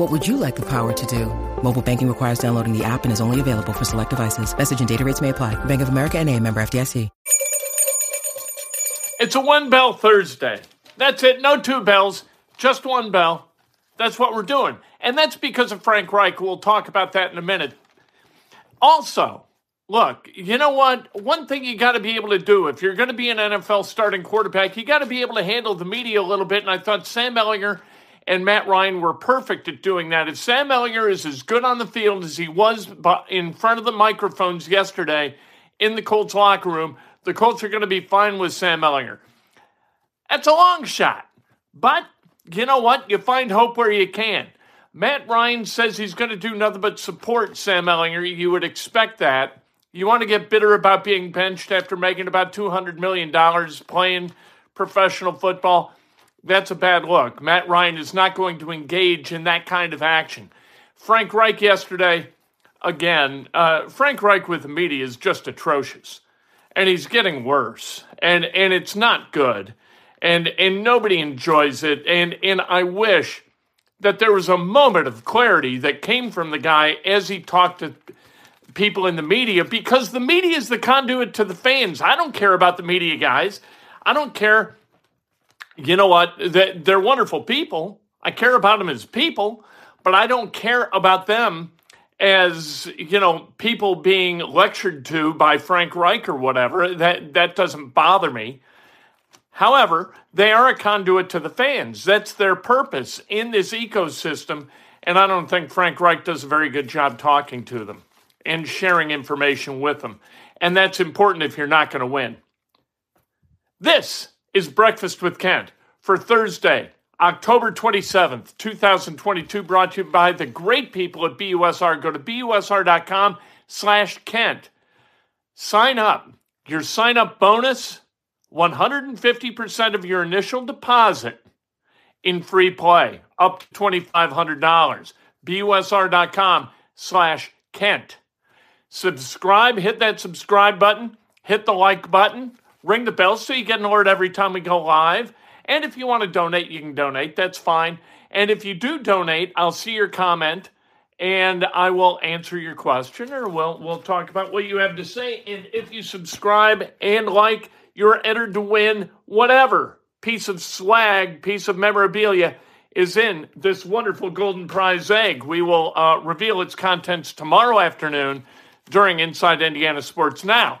What would you like the power to do? Mobile banking requires downloading the app and is only available for select devices. Message and data rates may apply. Bank of America and a member FDIC. It's a one bell Thursday. That's it. No two bells, just one bell. That's what we're doing. And that's because of Frank Reich. We'll talk about that in a minute. Also, look, you know what? One thing you got to be able to do if you're going to be an NFL starting quarterback, you got to be able to handle the media a little bit. And I thought Sam Ehlinger and Matt Ryan were perfect at doing that. If Sam Ehlinger is as good on the field as he was in front of the microphones yesterday in the Colts locker room, the Colts are going to be fine with Sam Ehlinger. That's a long shot. But you know what? You find hope where you can. Matt Ryan says he's going to do nothing but support Sam Ehlinger. You would expect that. You want to get bitter about being benched after making about $200 million playing professional football? That's a bad look. Matt Ryan is not going to engage in that kind of action. Frank Reich yesterday, again, uh, Frank Reich with the media is just atrocious and he's getting worse and and it's not good and and nobody enjoys it and and I wish that there was a moment of clarity that came from the guy as he talked to people in the media because the media is the conduit to the fans. I don't care about the media guys. I don't care you know what? They're wonderful people. I care about them as people, but I don't care about them as you know people being lectured to by Frank Reich or whatever. That that doesn't bother me. However they are a conduit to the fans. That's their purpose in this ecosystem and I don't think Frank Reich does a very good job talking to them and sharing information with them. And that's important if you're not going to win. This is breakfast with Kent for Thursday October 27th, 2022, brought to you by the great people at BUSR. Go to BUSR.com slash Kent. Sign up. Your sign up bonus 150% of your initial deposit in free play, up to $2,500. BUSR.com slash Kent. Subscribe, hit that subscribe button, hit the like button, ring the bell so you get an alert every time we go live. And if you want to donate, you can donate. That's fine. And if you do donate, I'll see your comment and I will answer your question or we'll we'll talk about what you have to say. And if you subscribe and like, you're entered to win whatever piece of swag, piece of memorabilia is in this wonderful golden prize egg. We will uh, reveal its contents tomorrow afternoon during Inside Indiana Sports Now.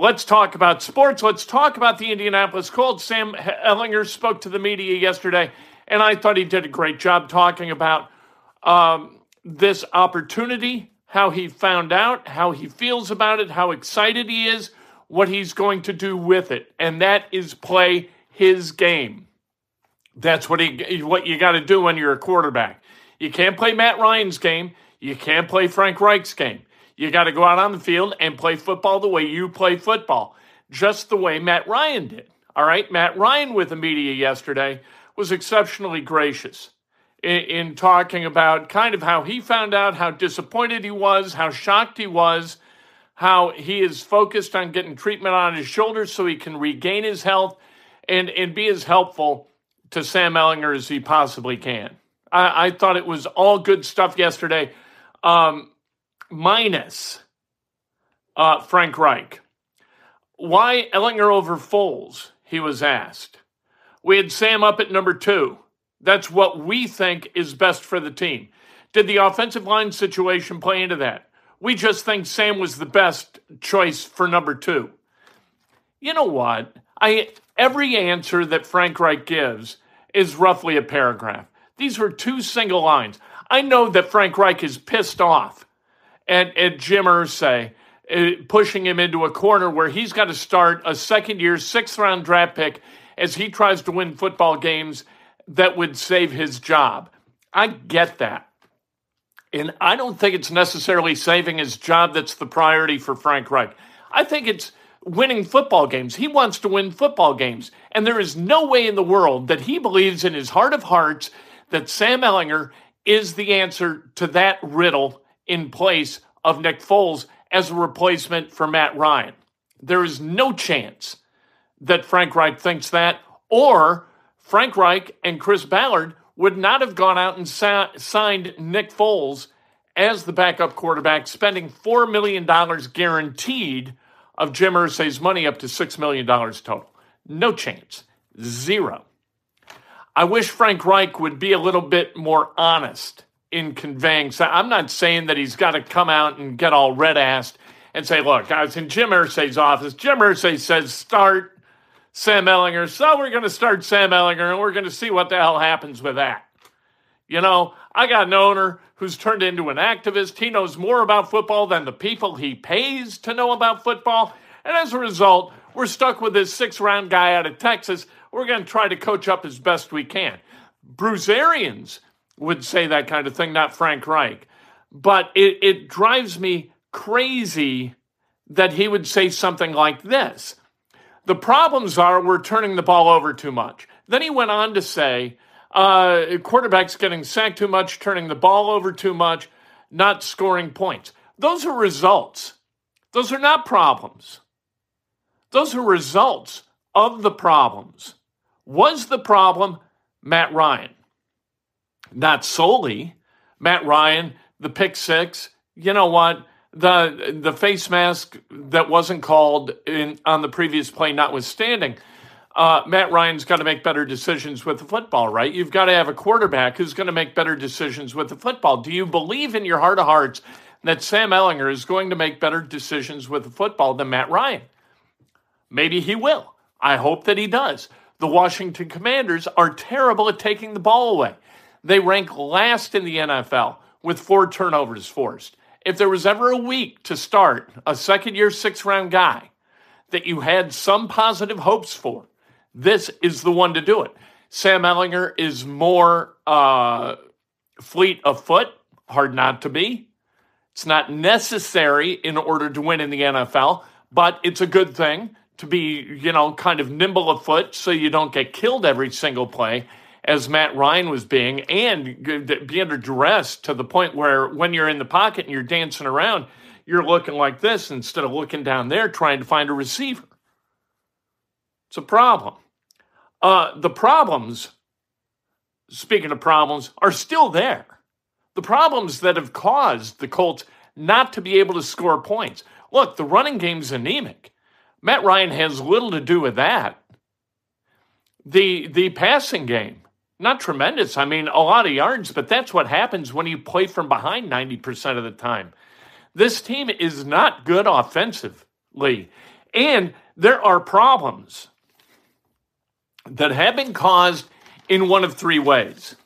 Let's talk about sports. Let's talk about the Indianapolis Colts. Sam Ehlinger spoke to the media yesterday, and I thought he did a great job talking about um, this opportunity, how he found out, how he feels about it, how excited he is, what he's going to do with it, and that is play his game. That's what he what you got to do when you're a quarterback. You can't play Matt Ryan's game. You can't play Frank Reich's game. You got to go out on the field and play football the way you play football, just the way Matt Ryan did. All right, Matt Ryan with the media yesterday was exceptionally gracious in, in talking about kind of how he found out, how disappointed he was, how shocked he was, how he is focused on getting treatment on his shoulders so he can regain his health and, and be as helpful to Sam Ehlinger as he possibly can. I, I thought it was all good stuff yesterday, um, minus uh, Frank Reich. Why Ehlinger over Foles? He was asked. We had Sam up at number two. That's what we think is best for the team. Did the offensive line situation play into that? We just think Sam was the best choice for number two. You know what? I every answer that Frank Reich gives is roughly a paragraph. These were two single lines. I know that Frank Reich is pissed off at Jim Irsay, uh, pushing him into a corner where he's got to start a second year, sixth round draft pick as he tries to win football games that would save his job. I get that. And I don't think it's necessarily saving his job that's the priority for Frank Reich. I think it's winning football games. He wants to win football games. And there is no way in the world that he believes in his heart of hearts that Sam Ehlinger is the answer to that riddle in place of Nick Foles as a replacement for Matt Ryan. There is no chance that Frank Reich thinks that, or Frank Reich and Chris Ballard would not have gone out and sa- signed Nick Foles as the backup quarterback, spending $4 million guaranteed of Jim Irsay's money up to $6 million total. No chance. Zero. I wish Frank Reich would be a little bit more honest in conveying. So I'm not saying that he's got to come out and get all red assed and say, look, I was in Jim Irsay's office. Jim Irsay says start Sam Ehlinger. So we're going to start Sam Ehlinger and we're going to see what the hell happens with that. You know, I got an owner who's turned into an activist. He knows more about football than the people he pays to know about football. And as a result, we're stuck with this six round guy out of Texas. We're going to try to coach up as best we can. Bruce Arians would say that kind of thing, not Frank Reich. But it, it drives me crazy that he would say something like this. The problems are we're turning the ball over too much. Then he went on to say, uh, quarterbacks getting sacked too much, turning the ball over too much, not scoring points. Those are results. Those are not problems. Those are results of the problems. Was the problem Matt Ryan? Not solely. Matt Ryan, the pick six. You know what? the the face mask that wasn't called in on the previous play notwithstanding, uh, Matt Ryan's got to make better decisions with the football, right? You've got to have a quarterback who's going to make better decisions with the football. Do you believe in your heart of hearts that Sam Ehlinger is going to make better decisions with the football than Matt Ryan? Maybe he will. I hope that he does. The Washington Commanders are terrible at taking the ball away. They rank last in the NFL with four turnovers forced if there was ever a week to start a second year, six round guy that you had some positive hopes for, this is the one to do it. Sam Ehlinger is more uh, fleet of foot, hard not to be. It's not necessary in order to win in the NFL, but it's a good thing to be, you know, kind of nimble of foot so you don't get killed every single play as Matt Ryan was being, and be under duress to the point where when you're in the pocket and you're dancing around, you're looking like this instead of looking down there trying to find a receiver. It's a problem. Uh, the problems, speaking of problems, are still there. The problems that have caused the Colts not to be able to score points. Look, the running game's anemic. Matt Ryan has little to do with that. The the passing game not tremendous. I mean, a lot of yards, but that's what happens when you play from behind 90% of the time. This team is not good offensively, and there are problems that have been caused in one of three ways.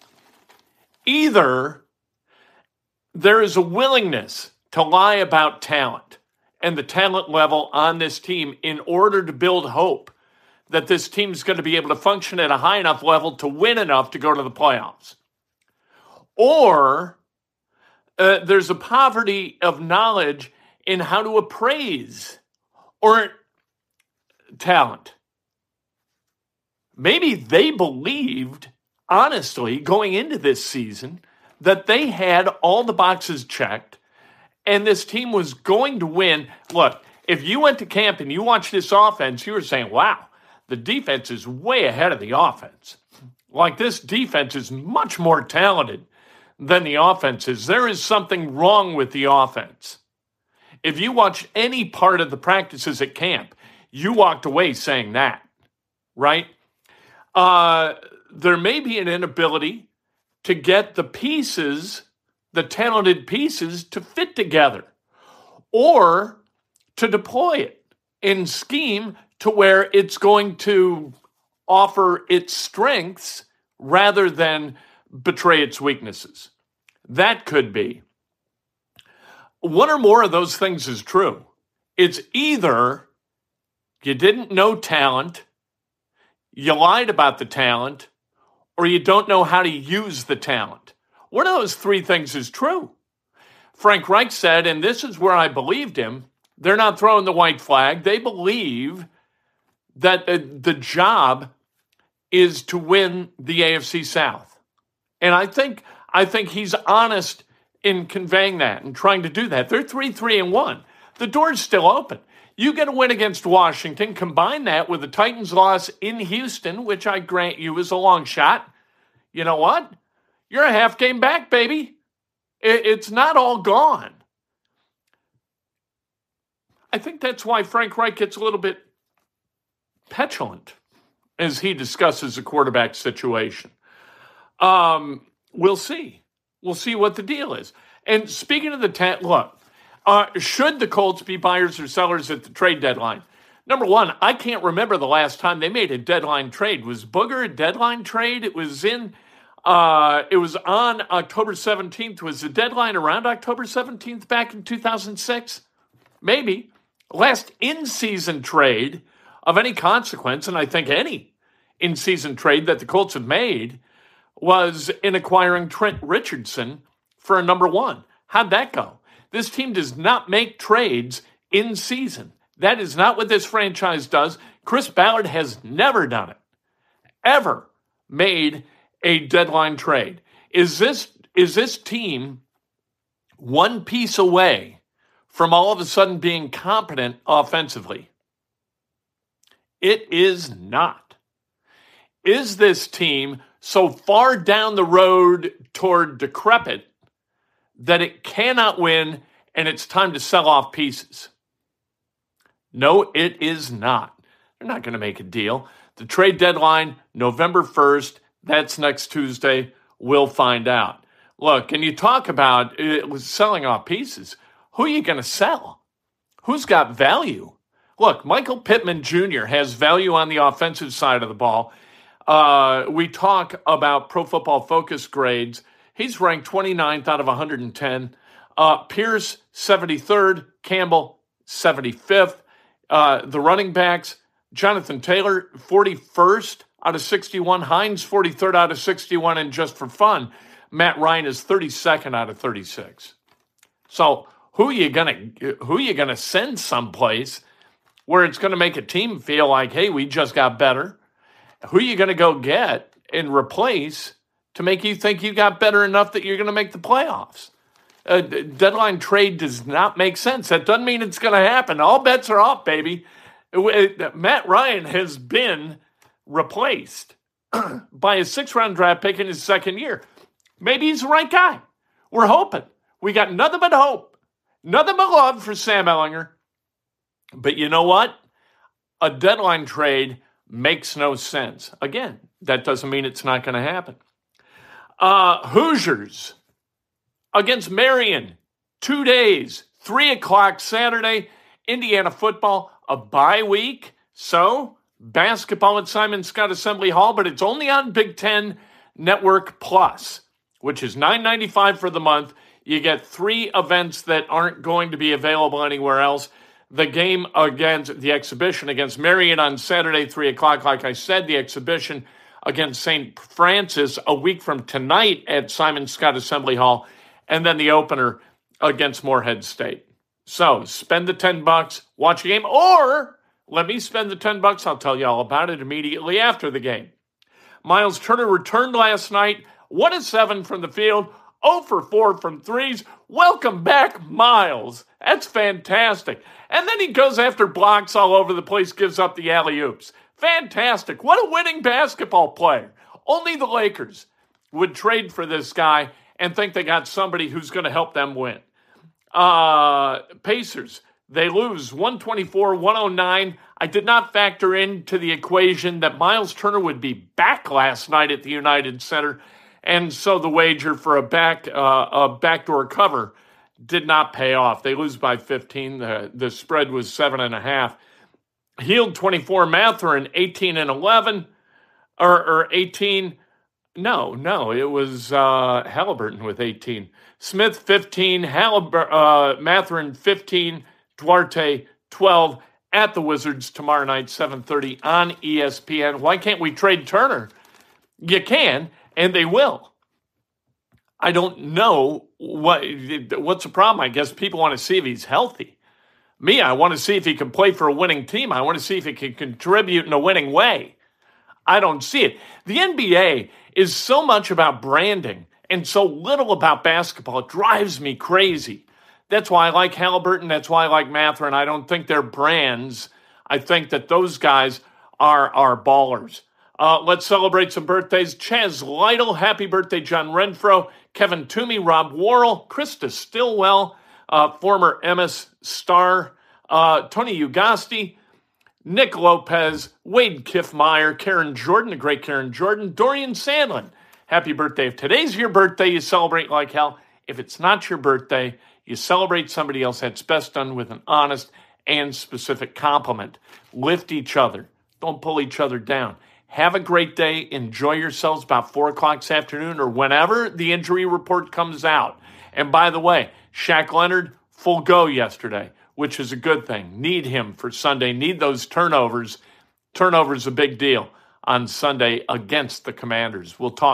Either there is a willingness to lie about talent and the talent level on this team in order to build hope that this team's going to be able to function at a high enough level to win enough to go to the playoffs. Or uh, there's a poverty of knowledge in how to appraise or talent. Maybe they believed, honestly, going into this season, that they had all the boxes checked and this team was going to win. Look, if you went to camp and you watched this offense, you were saying, wow, the defense is way ahead of the offense. Like this defense is much more talented than the offense is. There is something wrong with the offense. If you watch any part of the practices at camp, you walked away saying that, right? Uh, there may be an inability to get the pieces, the talented pieces, to fit together or to deploy it in scheme to where it's going to offer its strengths rather than betray its weaknesses. That could be. One or more of those things is true. It's either you didn't know talent, you lied about the talent, or you don't know how to use the talent. One of those three things is true. Frank Reich said, and this is where I believed him they're not throwing the white flag. They believe that the, job is to win the AFC South. And I think I think he's honest in conveying that and trying to do that. They're 3 3 and 1. The door's still open. You get a win against Washington, combine that with the Titans' loss in Houston, which I grant you is a long shot. You know what? You're a half game back, baby. It's not all gone. I think that's why Frank Reich gets a little bit petulant as he discusses the quarterback situation. Um, we'll see. We'll see what the deal is. And speaking of the tent, look, uh, should the Colts be buyers or sellers at the trade deadline? Number one, I can't remember the last time they made a deadline trade. Was Booger a deadline trade? It was in. Uh, it was on October 17th. Was the deadline around October 17th back in 2006? Maybe. Last in season trade of any consequence, and I think any in season trade that the Colts have made, was in acquiring Trent Richardson for a number one. How'd that go? This team does not make trades in season. That is not what this franchise does. Chris Ballard has never done it, ever made a deadline trade. Is this is this team one piece away from all of a sudden being competent offensively? It is not. Is this team so far down the road toward decrepit that it cannot win and it's time to sell off pieces. No, it is not. They're not going to make a deal. The trade deadline, November 1st, that's next Tuesday. We'll find out. Look, and you talk about it was selling off pieces. Who are you going to sell? Who's got value? Look, Michael Pittman Jr. has value on the offensive side of the ball. Uh, we talk about pro football focus grades. He's ranked 29th out of 110. Uh, Pierce, 73rd. Campbell, 75th. Uh, the running backs, Jonathan Taylor, 41st out of 61. Hines, 43rd out of 61. And just for fun, Matt Ryan is 32nd out of 36. So who are you gonna who are you gonna send someplace where it's gonna make a team feel like, hey, we just got better? Who are you gonna go get and replace to make you think you got better enough that you're gonna make the playoffs? Uh, a deadline trade does not make sense. That doesn't mean it's going to happen. All bets are off, baby. Uh, Matt Ryan has been replaced by a six round draft pick in his second year. Maybe he's the right guy. We're hoping. We got nothing but hope, nothing but love for Sam Ehlinger. But you know what? A deadline trade makes no sense. Again, that doesn't mean it's not going to happen. Uh, Hoosiers against Marian. Two days, three o'clock Saturday, Indiana football, a bye week. So, basketball at Simon Skjodt Assembly Hall, but it's only on Big Ten Network Plus, which is $9.95 for the month. You get three events that aren't going to be available anywhere else. The game against the exhibition against Marian on Saturday, 3 o'clock. Like I said, the exhibition against St. Francis a week from tonight at Simon Skjodt Assembly Hall and then the opener against Morehead State. So spend the 10 bucks, watch a game, or let me spend the 10 bucks. I'll tell you all about it immediately after the game. Myles Turner returned last night, one of seven from the field, 0 for 4 from threes. Welcome back, Myles. That's fantastic. And then he goes after blocks all over the place, gives up the alley oops. Fantastic. What a winning basketball player. Only the Lakers would trade for this guy and think they got somebody who's going to help them win. Uh, Pacers, they lose 124 109. I did not factor into the equation that Myles Turner would be back last night at the United Center. And so the wager for a back uh, a backdoor cover did not pay off. They lose by 15. The, the spread was seven and a half. Hield 24, Mathurin 18 and 11, or, or 18. No, no, it was uh, Halliburton with 18. Smith 15, Hallibur- uh, Mathurin 15, Duarte 12 at the Wizards tomorrow night 7:30 on ESPN. Why can't we trade Turner? You can, and they will. I don't know what what's the problem. I guess people want to see if he's healthy. Me, I want to see if he can play for a winning team. I want to see if he can contribute in a winning way. I don't see it. The NBA is so much about branding and so little about basketball. It drives me crazy. That's why I like Halliburton. That's why I like Mathurin. I don't think they're brands. I think that those guys are, are ballers. Uh, let's celebrate some birthdays. Chaz Lytle, happy birthday, John Renfro, Kevin Toomey, Rob Worrell, Krista Stillwell, uh, former MS star, uh, Tony Ugasti, Nick Lopez, Wade Kiffmeyer, Karen Jordan, the great Karen Jordan, Dorian Sandlin. Happy birthday. If today's your birthday, you celebrate like hell. If it's not your birthday, you celebrate somebody else. That's best done with an honest and specific compliment. Lift each other. Don't pull each other down. Have a great day. Enjoy yourselves about 4 o'clock this afternoon or whenever the injury report comes out. And by the way, Shaq Leonard, full go yesterday which is a good thing. Need him for Sunday. Need those turnovers. Turnovers a big deal on Sunday against the Commanders. We'll talk.